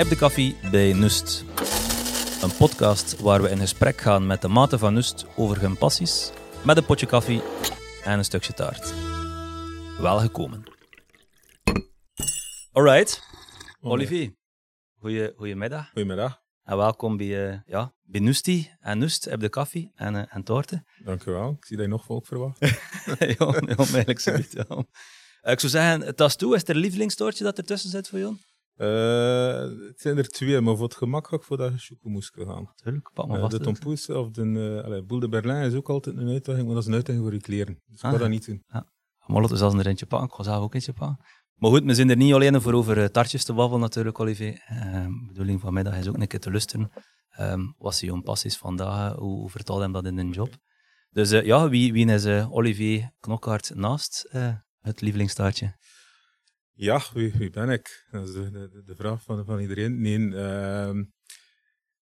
Heb de koffie bij Nust. Een podcast waar we in gesprek gaan met de maten van Nust over hun passies, met een potje koffie en een stukje taart. Welgekomen. Alright, Olivier. Goeie, goedemiddag. Goedemiddag. En welkom bij, uh, ja, bij Nusti en Nust. Heb de koffie en, uh, en taarten. Dank u wel. Ik zie dat je nog volk verwacht. ja, eigenlijk. Ja. Uh, ik zou zeggen, tas toe. Is er een lievelingstoortje dat ertussen zit voor jou? Uh, het zijn er twee, maar voor het gemak ga ik voor dat moest gaan. Tuurlijk, pak maar uh, vast. De Tompoes of de allez, Boel de Berlin is ook altijd een uitdaging, maar dat is een uitdaging voor je kleren. Dus ik Ah, ga dat niet doen. Ja. Maar laten we zelfs een eentje pakken. Ik ga zelf ook eentje pakken. Maar goed, we zijn er niet alleen voor over tartjes te babbelen natuurlijk, Olivier. Uh, de bedoeling van middag is ook een keer te luisteren. Um, wat zijn jouw passies vandaag? Hoe, hoe vertaal je dat in een job? Dus uh, ja, wie, wie is uh, Olivier Knokhart naast het lievelingstaartje? Ja, wie, wie ben ik? Dat is de, de, vraag van, van iedereen. Nee, uh,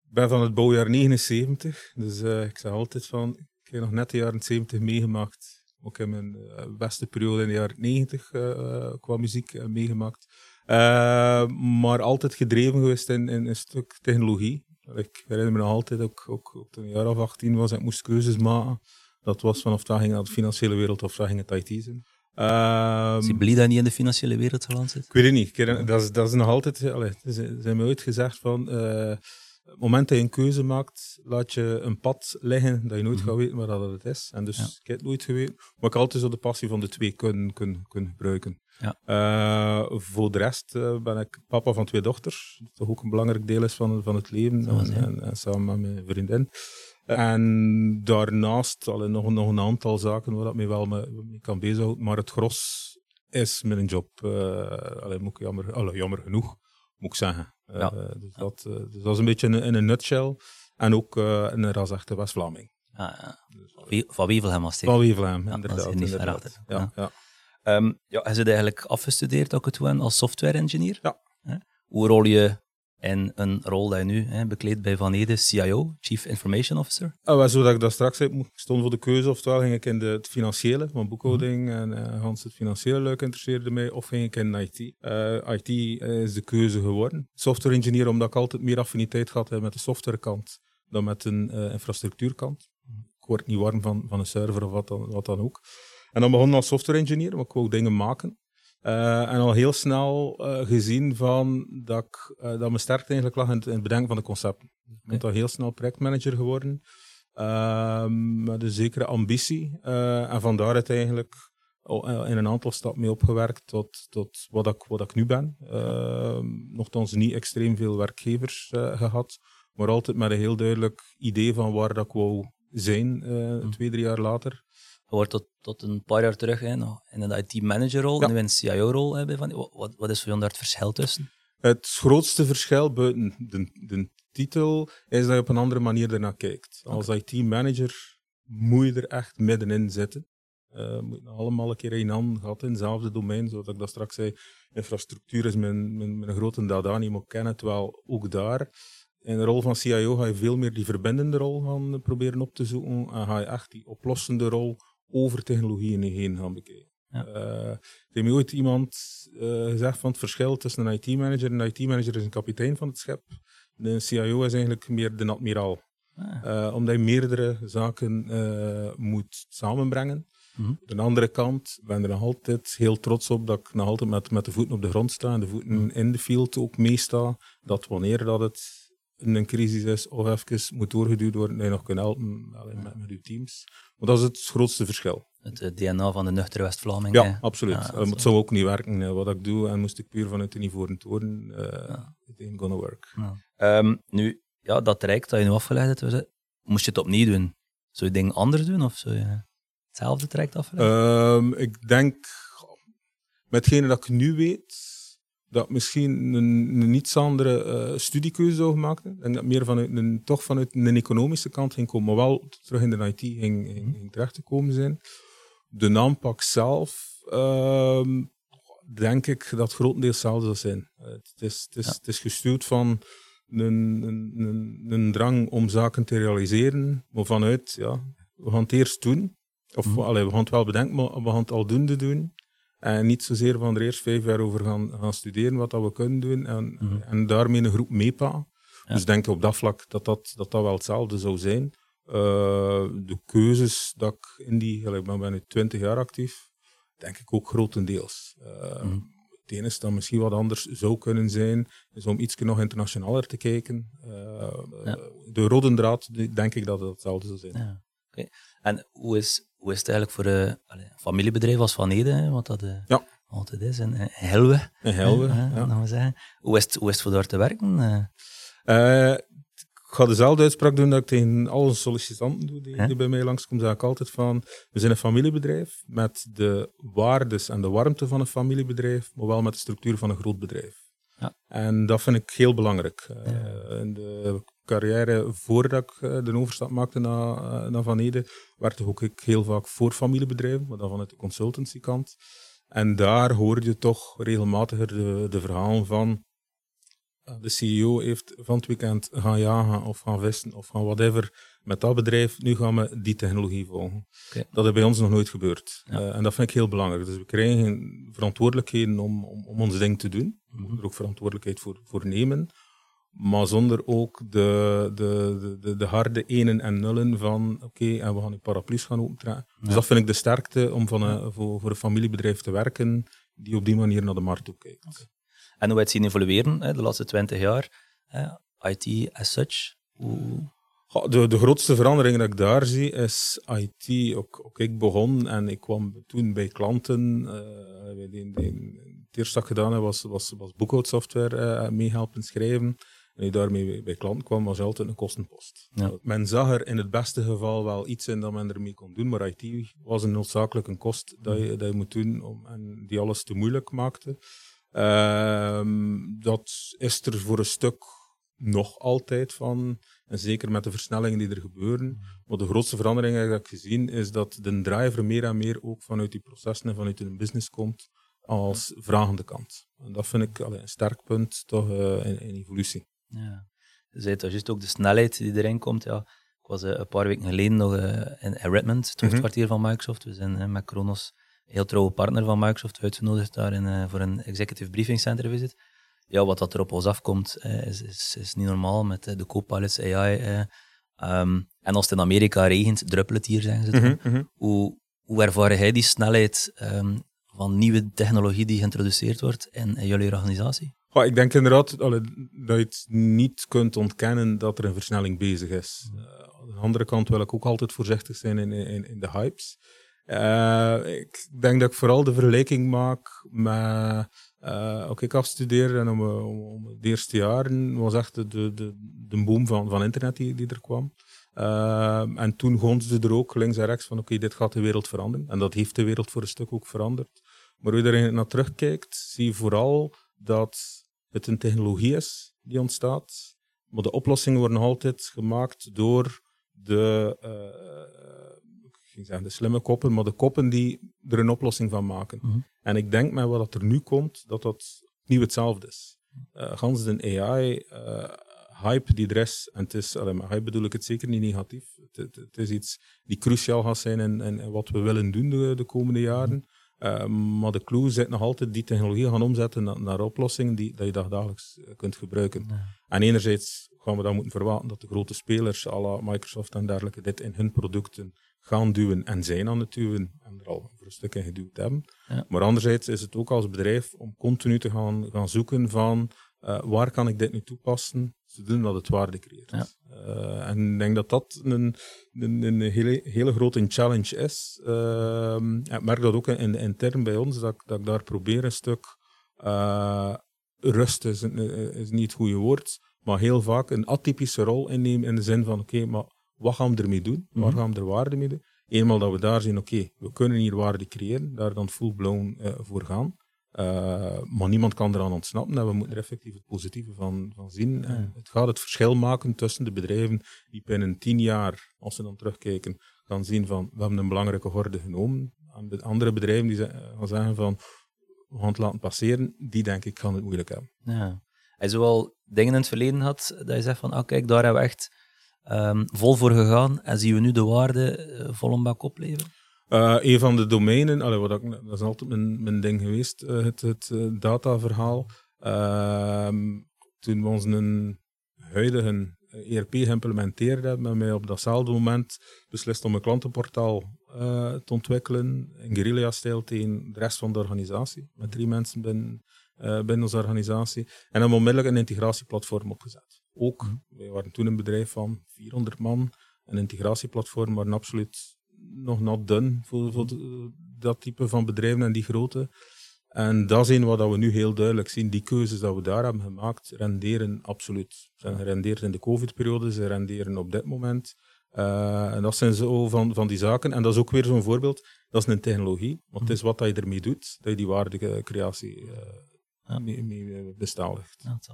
ik ben van het bouwjaar 79, dus uh, ik zeg altijd van, ik heb nog net de jaren 70 meegemaakt. Ook in mijn uh, beste periode in de jaren 90 uh, qua muziek meegemaakt. maar altijd gedreven geweest in, in een stuk technologie. Ik herinner me nog altijd, ook, ook, een jaar of 18 was, ik moest keuzes maken. Dat was van of dat ging naar de financiële wereld of ging het IT zijn. Um, is blij dat niet in de financiële wereld geland zit? Ik weet het niet. Ik, dat, is, dat is nog altijd... Allez, ze zijn me ooit gezegd van... Uh, het moment dat je een keuze maakt, laat je een pad liggen dat je nooit mm -hmm. gaat weten waar dat het is. En dus ja. ik heb het nooit geweten. Maar ik altijd zo de passie van de twee kunnen, kunnen, kunnen gebruiken. Ja. Uh, voor de rest uh, ben ik papa van twee dochters. Dat toch ook een belangrijk deel is van, van het leven. En, en, en, samen met mijn vriendin. En daarnaast allee, nog, nog een aantal zaken waar ik me wel mee, mee kan bezighouden. Maar het gros is mijn job. Uh, allee, moet ik jammer, allee, jammer genoeg, moet ik zeggen. Ja. Uh, dus, dat, uh, dus dat is een beetje in, in een nutshell. En ook een ras-echte West-Vlaming. Ah, ja. Wie, van Wevelgem was het? Van Wevelgem, ja, inderdaad. Dat niet inderdaad. Ja, ja. ja. Um, ja, hij zit eigenlijk afgestudeerd ook het als software engineer. Ja. Hoe rol je in een rol die je nu hè, bekleedt bij Van Ede, CIO, Chief Information Officer? Ah, zoals ik dat straks ik stond voor de keuze, oftewel ging ik in de, het financiële, van boekhouding -hmm. en uh, Hans het financiële leuk interesseerde mij, of ging ik in IT. Uh, IT is de keuze geworden. Software engineer, omdat ik altijd meer affiniteit had met de softwarekant dan met een uh, infrastructuurkant. Ik word niet warm van, van een server of wat dan, wat dan ook. En dan begon ik als software engineer, maar ik wou dingen maken. Uh, en al heel snel uh, gezien van dat, ik, uh, dat mijn sterkte eigenlijk lag in het, in het bedenken van de concepten. Ik ben al heel snel projectmanager geworden, met een zekere ambitie. en vandaar het eigenlijk in een aantal stappen mee opgewerkt tot, tot wat, ik, wat ik nu ben. Nochtans niet extreem veel werkgevers gehad, maar altijd met een heel duidelijk idee van waar dat ik wou zijn, mm. twee, drie jaar later wordt tot, tot een paar jaar terug hè, nog in een IT-manager-rol, ja. nu in een CIO-rol. Hè, van, wat, wat is voor jou daar het verschil tussen? Het grootste verschil buiten de, de titel is dat je op een andere manier ernaar kijkt. Als okay. IT-manager moet je er echt middenin zitten. Uh, moet allemaal een keer een hand gehad in hetzelfde domein, zoals ik dat straks zei. Infrastructuur is mijn, mijn, mijn grote dada niet, maar ik ken het wel ook daar. In de rol van CIO ga je veel meer die verbindende rol gaan proberen op te zoeken en ga je echt die oplossende rol over technologieën heen gaan bekijken. Ja. Uh, er heeft ooit iemand uh, gezegd van het verschil tussen een IT-manager. Een IT-manager is een kapitein van het schip. De CIO is eigenlijk meer de admiraal. Ah. Uh, omdat je meerdere zaken moet samenbrengen. Mhm. Aan de andere kant ben ik er nog altijd heel trots op dat ik nog altijd met, met de voeten op de grond sta en de voeten Mhm. in de field ook meesta. Dat wanneer dat het een crisis is of even moet doorgeduwd worden, dat je nog kunt helpen allee, met, met je teams. Maar dat is het grootste verschil. Het DNA van de nuchtere West-Vlaming. Ja, absoluut. Ja, maar het zou ook niet werken uh, wat ik doe en moest ik puur vanuit de niveau het worden. Uh, Ja. It ain't gonna work. Ja. Ehm, nu, ja, dat traject dat je nu afgeleid hebt, moest je het opnieuw doen? Zou je dingen anders doen of zou je hetzelfde traject afleiden? Ehm, ik denk, met hetgene dat ik nu weet, dat misschien een, een iets andere eh, studiekeuze zou maken. En dat meer vanuit een, toch vanuit een economische kant ging komen, maar wel terug in de IT ging, ging, ging terecht te komen zijn. De aanpak zelf, ehm, denk ik dat grotendeels hetzelfde zal zijn. Eh, het, is, het, is, Ja. het is gestuurd van een, een, een, drang om zaken te realiseren, maar vanuit, ja, we gaan het eerst doen. Of Mhm. allee, we gaan het wel bedenken, maar we gaan het aldoende doen. En niet zozeer van er eerst vijf jaar over gaan, gaan studeren wat dat we kunnen doen en, Mhm. en daarmee een groep meepakken. Ja. Dus ik denk op dat vlak dat dat, dat, dat wel hetzelfde zou zijn. Eh, de keuzes dat ik in die, ik ben ben nu 20 jaar actief, denk ik ook grotendeels. Eh, Mhm. Het enige dat misschien wat anders zou kunnen zijn, is om iets nog internationaler te kijken. Eh, Ja. De rode draad, denk ik dat het hetzelfde zou zijn. Ja. En hoe is, hoe is het eigenlijk voor eh, een familiebedrijf als Van Ede, hè, wat dat eh, Ja. altijd is, in Helwe, Helwe, hè, ja. laten we zeggen. Hoe is, het, hoe is het voor daar te werken? Eh, ik ga dezelfde uitspraak doen dat ik tegen alle sollicitanten doe die, bij mij langskomen. Zeg ik altijd van, we zijn een familiebedrijf met de waardes en de warmte van een familiebedrijf, maar wel met de structuur van een groot bedrijf. Ja. En dat vind ik heel belangrijk. In de carrière voordat ik eh, de overstap maakte naar, eh, naar Van Ede, werkte ook ik heel vaak voor familiebedrijven, maar dan vanuit de consultancykant. En daar hoor je toch regelmatiger de, de verhalen van uh, de CEO heeft van het weekend gaan jagen of gaan vissen of gaan whatever met dat bedrijf. Nu gaan we die technologie volgen. Dat is bij ons nog nooit gebeurd. Ja. Uh, en dat vind ik heel belangrijk. Dus we krijgen verantwoordelijkheden om, om, om ons ding te doen. We moeten er ook verantwoordelijkheid voor, voor nemen. Maar zonder ook de, de, de, de, de harde enen en nullen van oké, en we gaan die paraplu's gaan opentrekken. Dus dat vind ik de sterkte om van een, voor, voor een familiebedrijf te werken die op die manier naar de markt toe kijkt. en hoe wij het zien evolueren hè, de laatste twintig jaar, hè, IT as such. Hoe, De, de grootste verandering dat ik daar zie is IT. Ook, ook ik begon en ik kwam toen bij klanten. eh, bij die, die- het eerste dat ik gedaan heb was, was, was boekhoudsoftware eh mee helpen schrijven. En ik daarmee bij, klanten kwam, was altijd een kostenpost. Ja. Men zag er in het beste geval wel iets in dat men ermee kon doen, maar IT was een noodzakelijk een kost dat je, dat je moet doen om, en die alles te moeilijk maakte. Ehm, dat is er voor een stuk nog altijd van. En zeker met de versnellingen die er gebeuren. Maar de grootste verandering die ik gezien is dat de driver meer en meer ook vanuit die processen en vanuit een business komt als vragende kant. En dat vind ik allee, een sterk punt toch eh, in, in evolutie. Ja. Je zei juist ook de snelheid die erin komt. Ja. Ik was eh, een paar weken geleden nog eh, in, Redmond, het hoofdkwartier van Microsoft. We zijn eh, met Kronos, een heel trouwe partner van Microsoft, uitgenodigd daar in, eh, voor een executive briefing center visit. Ja, wat dat er op ons afkomt, is, is, is niet normaal met de co-pilots, AI. eh. Ehm, en als het in Amerika regent, druppelt het hier, zeggen ze dan. Hoe, hoe ervaar jij die snelheid ehm, van nieuwe technologie die geïntroduceerd wordt in, in jullie organisatie? Ja, ik denk inderdaad allee, dat je het niet kunt ontkennen dat er een versnelling bezig is. Eh, aan de andere kant wil ik ook altijd voorzichtig zijn in, in, in de hypes. Eh, ik denk dat ik vooral de vergelijking maak met... eh ook ik afstudeerde en om, om, om het eerste jaren was echt de, de, de, boom van, van internet die, die er kwam. En toen gonsde er ook links en rechts van oké, dit gaat de wereld veranderen. En dat heeft de wereld voor een stuk ook veranderd. Maar hoe je er naar terugkijkt, zie je vooral dat het een technologie is die ontstaat. Maar de oplossingen worden altijd gemaakt door de, eh, ik ging zeggen de slimme koppen, maar de koppen die er een oplossing van maken. Mhm. En ik denk met wat er nu komt, dat dat nieuw hetzelfde is. Uh, gans de AI-hype die er is, en het is, allee, maar hype bedoel ik het zeker niet negatief, het, het, het is iets die cruciaal gaat zijn in, in, in wat we willen doen de, de komende jaren. Uh, maar de clue zit nog altijd die technologie gaan omzetten naar, naar oplossingen die dat je dagelijks uh, kunt gebruiken. Ja. En enerzijds gaan we dan moeten verwachten dat de grote spelers, à la Microsoft en dergelijke, dit in hun producten gaan duwen en zijn aan het duwen en er al voor een stuk in geduwd hebben. Ja. Maar anderzijds is het ook als bedrijf om continu te gaan, gaan zoeken van uh, waar kan ik dit nu toepassen, zodat dat het waarde creëert. Ja. Uh, en ik denk dat dat een, een, een hele, hele grote challenge is. Uh, ik merk dat ook in, intern bij ons, dat, dat ik daar probeer een stuk uh, rust is, is niet het goede woord, maar heel vaak een atypische rol innemen in de zin van oké, okay, maar wat gaan we ermee doen? Waar Mhm. gaan we er waarde mee doen? Eenmaal dat we daar zien, oké, we kunnen hier waarde creëren, daar dan full-blown voor gaan. Uh, maar niemand kan eraan ontsnappen en we moeten er effectief het positieve van, van zien. En het gaat het verschil maken tussen de bedrijven die binnen tien jaar, als ze dan terugkijken, gaan zien van we hebben een belangrijke horde genomen. En de andere bedrijven die gaan zeggen van we gaan het laten passeren, die denk ik gaan het moeilijk hebben. Ja. Hij zowel dingen in het verleden had dat je zegt van ah, kijk, daar hebben we echt um, vol voor gegaan en zien we nu de waarde uh, vol een bak opleveren? Uh, een van de domeinen, allee, wat ik, dat is altijd mijn, mijn ding geweest, uh, het, het uh, dataverhaal. Ehm, toen we ons een huidige ERP geïmplementeerd hebben, hebben wij op datzelfde moment beslist om een klantenportaal te ontwikkelen in guerrilla-stijl tegen de rest van de organisatie. Met drie mensen binnen, binnen onze organisatie. En hebben onmiddellijk een integratieplatform opgezet. Ook, mhm. wij waren toen een bedrijf van 400 man. Een integratieplatform waren absoluut nog not done voor, voor dat type van bedrijven en die grootte. En dat is een wat we nu heel duidelijk zien. Die keuzes die we daar hebben gemaakt, renderen absoluut. Ze zijn gerendeerd in de COVID-periode, ze renderen op dit moment. Uh, en dat zijn zo van, van die zaken. En dat is ook weer zo'n voorbeeld. Dat is een technologie. Want het is wat je ermee doet, dat je die waardecreatie uh, ja. mee, mee bestaldigt. Ja, het,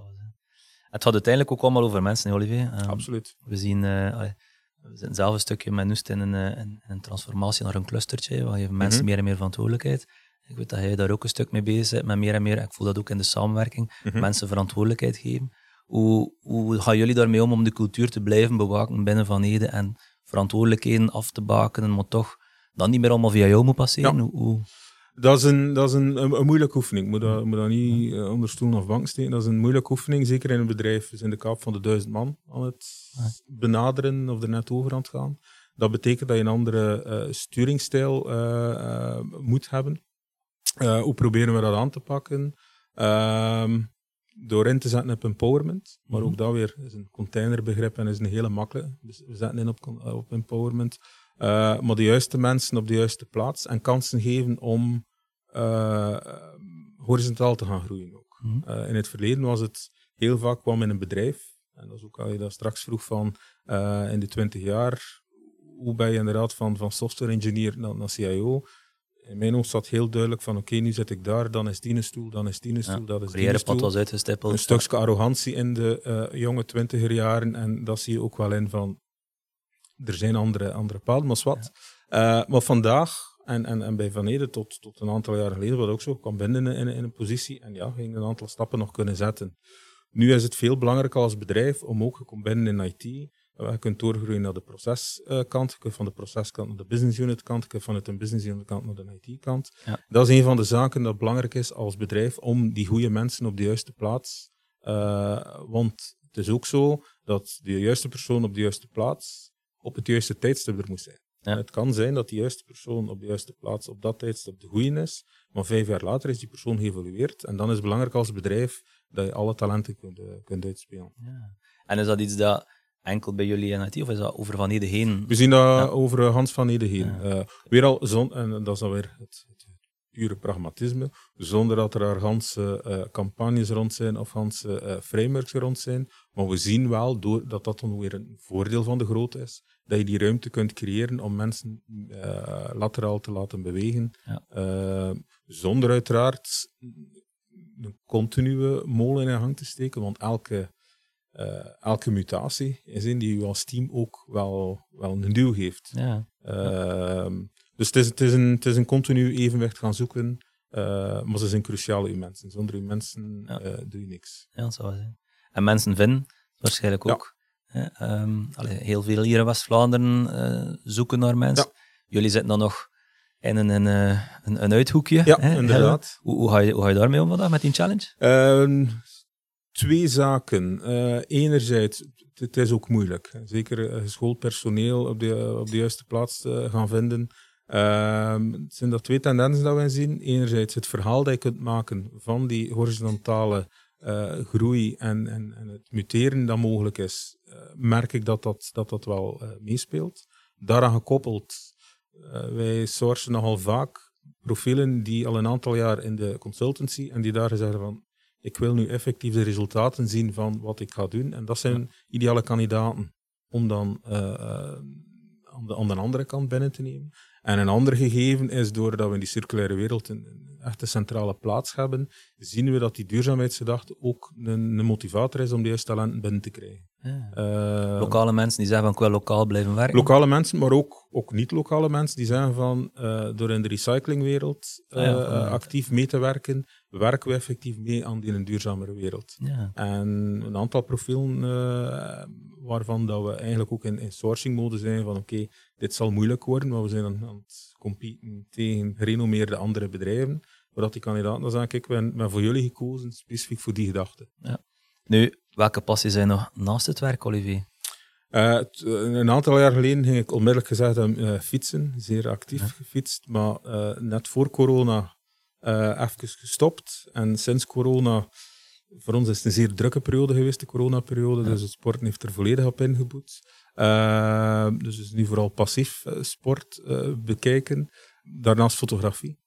het gaat uiteindelijk ook allemaal over mensen, Olivier. Um, absoluut. We zien... Uh, we zitten zelf een stukje met Nust in een, eh, in, een transformatie naar een clustertje, je mensen mhm. meer en meer verantwoordelijkheid. Ik weet dat jij daar ook een stuk mee bezig bent, met meer en meer, ik voel dat ook in de samenwerking, mhm. mensen verantwoordelijkheid geven. Hoe, hoe gaan jullie daarmee om om de cultuur te blijven bewaken binnen Van Ede en verantwoordelijkheden af te bakenen, maar toch dan niet meer allemaal via jou moet passeren? Ja. Hoe, dat is een, dat is een, een, moeilijke oefening. Ik moet dat, moet dat niet uh, onder stoel of bank steken. Dat is een moeilijke oefening, zeker in een bedrijf. We zijn de kaap van de duizend man aan het benaderen of er net over aan het gaan. Dat betekent dat je een andere uh, sturingsstijl uh, moet hebben. hoe proberen we dat aan te pakken? Ehm, door in te zetten op empowerment. Maar ook mhm. dat weer is een containerbegrip en is een hele makkelijke. Dus we zetten in op, op empowerment. maar de juiste mensen op de juiste plaats en kansen geven om uh, horizontaal te gaan groeien ook. Mm in het verleden was het heel vaak kwam in een bedrijf, en dat is ook al je dat straks vroeg van uh, in de twintig jaar, hoe ben je inderdaad van, van software engineer naar, naar CIO? In mijn hoofd zat heel duidelijk van oké, okay, nu zit ik daar, dan is die een stoel, dan is die een stoel, ja, dat is die een stoel. was uitgestippeld. Een stukje arrogantie in de uh, jonge twintiger jaren en dat zie je ook wel in van er zijn andere, andere paden, maar wat. Ja. Uh, maar vandaag en, en, en bij Van Ede tot, tot een aantal jaar geleden, wat ook zo, kwam binnen in, in, een positie en ja, ging een aantal stappen nog kunnen zetten. Nu is het veel belangrijker als bedrijf om ook, je binnen in IT, je kunt doorgroeien naar de proceskant, je kunt van de proceskant naar de business unit kant, je kunt vanuit een business unit kant naar de IT kant. Ja. Dat is een van de zaken dat belangrijk is als bedrijf, om die goede mensen op de juiste plaats, uh, want het is ook zo dat de juiste persoon op de juiste plaats op het juiste tijdstip er moet zijn. Het kan zijn dat die juiste persoon op de juiste plaats op dat tijdstip de goede is, maar vijf jaar later is die persoon geëvolueerd. En dan is het belangrijk als bedrijf dat je alle talenten kunt, uh, kunt uitspelen. Ja. En is dat iets dat enkel bij jullie in IT, of is dat over Van Ede heen? We zien dat over Hans Van Ede heen. Ja. Uh, weer al, zon, en dat is dan weer het, het pure pragmatisme, zonder dat er ganse uh, campagnes rond zijn of ganse uh, frameworks rond zijn. Maar we zien wel door, dat dat dan weer een voordeel van de grootte is, dat je die ruimte kunt creëren om mensen uh, lateraal te laten bewegen, ja. zonder uiteraard een continue molen in gang te steken, want elke, elke mutatie is in die u als team ook wel, wel een duw geeft. Ja. Ehm, dus het is, het is, een, het is een continu evenwicht gaan zoeken. Maar ze zijn cruciaal, uw mensen. Zonder uw mensen ja. doe je niks. Ja, dat zou zijn. En mensen vinden, waarschijnlijk ook. Um, allee, heel veel hier in West-Vlaanderen uh, zoeken naar mensen. Ja. Jullie zitten dan nog in een, een, een, een uithoekje. Ja, hè? inderdaad. Hoe, hoe, ga je, hoe ga je daarmee om vandaag met die challenge? Ehm, twee zaken. enerzijds, het is ook moeilijk. Zeker geschoold personeel op de, op de juiste plaats gaan vinden. Um, het zijn er twee tendensen dat wij zien. Enerzijds het verhaal dat je kunt maken van die horizontale uh, groei en, en, en, het muteren dat mogelijk is, uh, merk ik dat dat, dat, dat wel uh, meespeelt. Daaraan gekoppeld, wij sourcen nogal vaak profielen die al een aantal jaar in de consultancy en die daar zeggen van ik wil nu effectief de resultaten zien van wat ik ga doen. En dat zijn ideale kandidaten om dan aan de, aan de andere kant binnen te nemen. En een ander gegeven is, doordat we in die circulaire wereld een, een echte centrale plaats hebben, zien we dat die duurzaamheidsgedachte ook een, een motivator is om die juiste talenten binnen te krijgen. Ja. Uh, lokale mensen die zeggen van ik wil lokaal blijven werken. Lokale mensen, maar ook, ook niet-lokale mensen die zeggen van uh, door in de recyclingwereld uh, ja, actief mee te werken, werken we effectief mee aan die een duurzamere wereld. Ja. En een aantal profielen waarvan dat we eigenlijk ook in, in sourcing mode zijn van oké, dit zal moeilijk worden, maar we zijn aan, aan het competen tegen gerenommeerde andere bedrijven. Zodat die kandidaten dan zeggen, we hebben voor jullie gekozen, specifiek voor die gedachte. Ja. Nu, welke passies zijn nog naast het werk, Olivier? Uh, een aantal jaar geleden ging ik onmiddellijk gezegd uh, fietsen, zeer actief ja. gefietst, maar uh, net voor corona even gestopt. En sinds corona, voor ons is het een zeer drukke periode geweest, de coronaperiode, ja. dus het sporten heeft er volledig op ingeboet. Dus het is nu vooral passief sport bekijken. Daarnaast fotografie.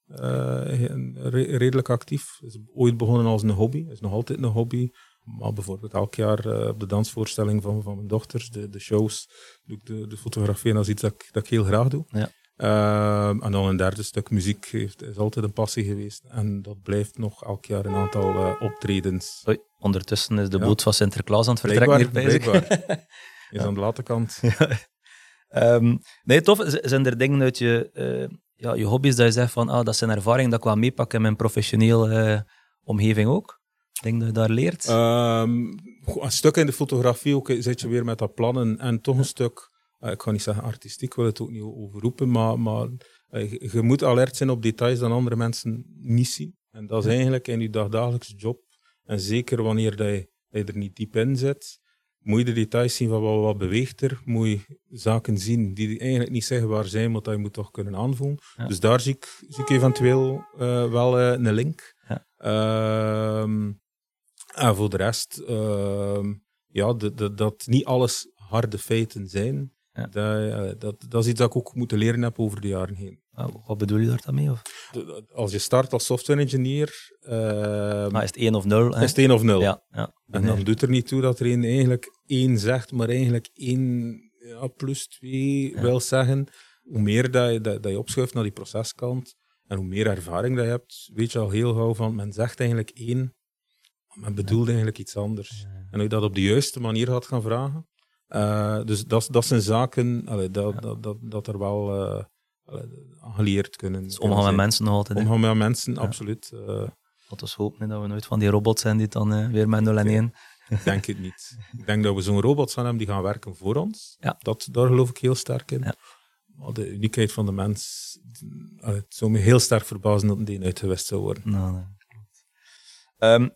redelijk actief. Is ooit begonnen als een hobby, is nog altijd een hobby. Maar bijvoorbeeld elk jaar uh, op de dansvoorstelling van, van mijn dochters, de, de shows, doe ik de, de fotografie en dat is iets dat ik, dat ik heel graag doe. Ja. Uh, en dan een derde stuk muziek heeft, is altijd een passie geweest. En dat blijft nog elk jaar een aantal uh, optredens. Oei, ondertussen is de ja. boot van Sinterklaas aan het vertrekken hier bezig. Is aan de late kant. um, nee, tof. Zijn er dingen uit je, ja, je hobby's dat je zegt van ah, dat zijn ervaringen dat ik wel meepak in mijn professionele omgeving ook? denk dat je daar leert? Um, een stuk in de fotografie ook zit je weer met dat plannen en toch een stuk, ik ga niet zeggen artistiek, wil het ook niet overroepen, maar, maar je, je, moet alert zijn op details dat andere mensen niet zien. En dat is eigenlijk in je dagdagelijkse job, en zeker wanneer dat je, dat je er niet diep in zit, moet je de details zien van wat, wat beweegt er, moet je zaken zien die eigenlijk niet zichtbaar zijn, maar dat je moet toch kunnen aanvoelen. Ja. Dus daar zie ik, zie ik eventueel uh, wel een link. Ja. Ehm, en voor de rest, uh, ja, de, de, dat niet alles harde feiten zijn. Ja. Dat, dat, dat is iets dat ik ook moeten leren heb over de jaren heen. Wat bedoel je daar dan mee? Of? Als je start als software engineer. Uh, maar is het 1 of 0? Is het 1 of 0. Ja, ja. En dan doet er niet toe dat er een eigenlijk 1 zegt, maar eigenlijk 1 ja, plus 2 wil zeggen. Hoe meer dat je, dat, dat je opschuift naar die proceskant en hoe meer ervaring dat je hebt, weet je al heel gauw van men zegt eigenlijk 1 men bedoelde eigenlijk iets anders. En hoe je dat op de juiste manier gaat gaan vragen. Uh, dus dat, dat zijn zaken allee, dat, dat, dat, dat er wel uh, geleerd kunnen. Dus omgaan met mensen nog altijd. Omgaan met mensen, absoluut. Uh, Laten we hopen dat we nooit van die robots zijn die dan weer met 0 en 1. Ik denk het niet. Ik denk dat we zo'n robots gaan hebben die gaan werken voor ons. Ja. Dat, daar geloof ik heel sterk in. Ja. Maar de uniekheid van de mens, het zou me heel sterk verbazen dat die uitgewist zou worden. Nou, nee. Um,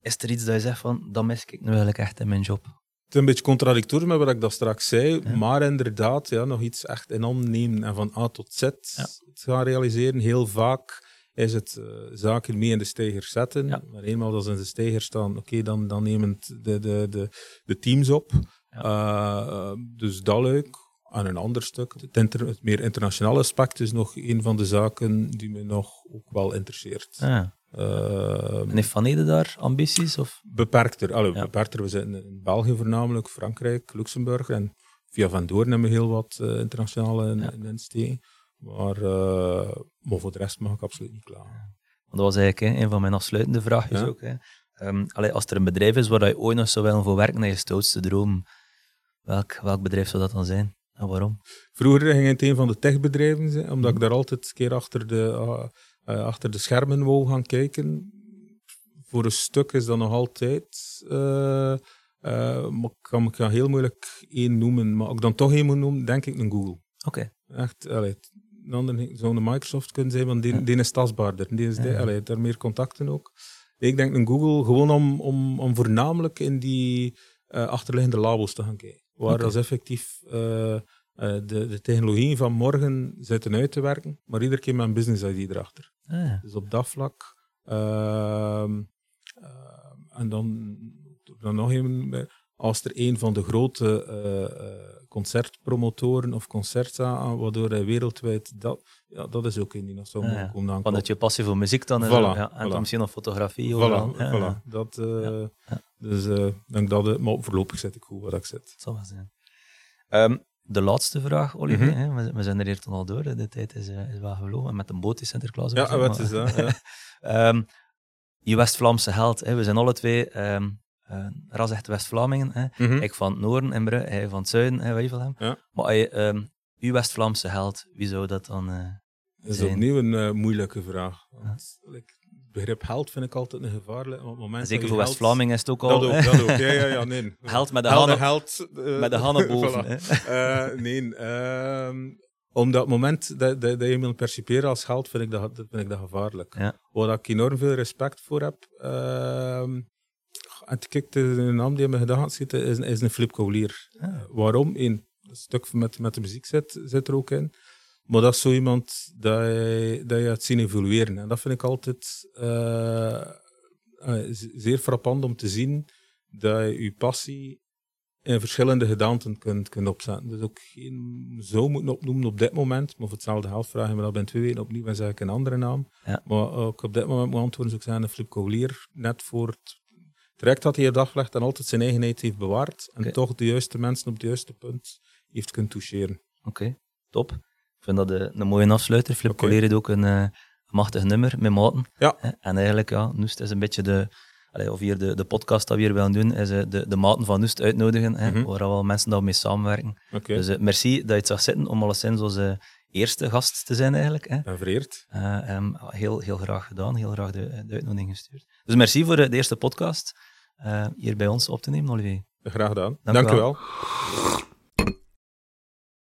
is er iets dat je zegt van, dat mis ik nu eigenlijk echt in mijn job? Het is een beetje contradictorisch met wat ik dat straks zei, maar inderdaad, ja, nog iets echt enorm nemen en van A tot Z ja. gaan realiseren. Heel vaak is het uh, zaken mee in de steiger zetten, maar eenmaal dat ze in de steiger staan, oké, dan, dan nemen de, de, de, de teams op. Uh, dus dat leuk. En een ander stuk, het, inter, het, meer internationale aspect, is nog een van de zaken die me nog ook wel interesseert. Ja. Uh, en heeft Van Ede daar ambities? Of? Beperkter. Allee, ja. beperkter. We zitten in België voornamelijk, Frankrijk, Luxemburg. En via Van Doorn hebben we heel wat uh, internationale ja. insteken. Maar, uh, maar voor de rest mag ik absoluut niet klagen. Dat was eigenlijk hè, een van mijn afsluitende vraagjes ja. ook. Hè. Um, allee, als er een bedrijf is waar je ooit nog zou willen voor werken naar je stoutste droom, welk, welk bedrijf zou dat dan zijn? En waarom? Vroeger ging het een van de techbedrijven zijn, omdat ik daar altijd een keer achter de uh, achter de schermen wou gaan kijken. Voor een stuk is dat nog altijd. Uh, uh, maar ik kan me heel moeilijk één noemen. Maar ik dan toch één moet noemen, denk ik een Google. Oké. Okay. Echt, allee, dan zou een Microsoft kunnen zijn, want die, ja. die is tastbaarder. Die is allee, daar meer contacten ook. Ik denk een Google gewoon om, om, om voornamelijk in die achterliggende labels te gaan kijken. Waar okay. dat effectief uh, uh, de, de technologieën van morgen zitten uit te werken, maar iedere keer met een business ID erachter. Ah. Dus op dat vlak. Uh, uh, en dan, dan nog even, als er een van de grote uh, concertpromotoren of concerten, waardoor hij wereldwijd dat, ja, dat is ook in die nog zo ja. komen Want dat je passie voor muziek dan voilà, ja, en voilà. dan misschien nog fotografie. Voilà, ja, voilà. Dat, uh, Dus uh, denk dat, maar voorlopig zit ik goed waar ik. Dat zal wel zijn. Um, de laatste vraag, Olivier. Mm -hmm. we, zijn er hier toch al door. De tijd is, uh, is wel gelopen. Met een boot is Sinterklaas. Ja, wat is dat? Ja. um, je West-Vlaamse held. Hè. We zijn alle twee um, uh, ras echt West-Vlamingen. Mm -hmm. Ik van het noorden in Brugge, hij van het zuiden, hè, weet je hem. Ja. Maar je, um, uw West-Vlaamse held, wie zou dat dan uh, Dat is opnieuw een uh, moeilijke vraag. Want, ja. like, begrip held vind ik altijd een gevaarlijk. Moment Zeker voor West-Vlaming is het ook Dat al... ook, dat ook. Ja, ja, ja, nee. Held met de hannen, held. eh, met de hannen boven. voilà. Eh, nee, ehm, omdat het moment dat, dat, dat je iemand perciperen als held, vind ik dat, dat, vind ik dat gevaarlijk. Ja. Waar ik enorm veel respect voor heb. ehm en kijk, de, naam die in mijn gedachten zit, is, is een Flip Coulier. Ah. Waarom? Eén, een stuk met, met de muziek zit, zit er ook in. Maar dat is zo iemand dat je, dat je hebt zien evolueren. En dat vind ik altijd eh, zeer frappant om te zien dat je je passie in verschillende gedaanten kunt, kunt opzetten. Dus ook geen zo moeten opnoemen op dit moment, maar voor hetzelfde geld vragen we dat binnen twee weken opnieuw en zeg ik een andere naam. Ja. Maar ook op dit moment moet antwoorden, zou ik zeggen, Flip net voor het traject dat hij op dag legt en altijd zijn eigenheid heeft bewaard en toch de juiste mensen op het juiste punt heeft kunnen toucheren. Oké, top. Ik vind dat een, een mooie afsluiter. Flip heeft ook een eh, machtig nummer met maten. Ja. En eigenlijk, ja, Noest is een beetje de... allee, of hier de, de podcast dat we hier willen doen, is eh, de, de maten van Noest uitnodigen, hè, Mhm. waar wel mensen dat mee samenwerken. Dus eh, merci dat je het zag zitten om alleszins onze eerste gast te zijn eigenlijk. Hè. ben vereerd. Ehm, heel, heel graag gedaan, heel graag de, de uitnodiging gestuurd. Dus merci voor de, eerste podcast hier bij ons op te nemen, Olivier. Graag gedaan. Dank u Dank u wel.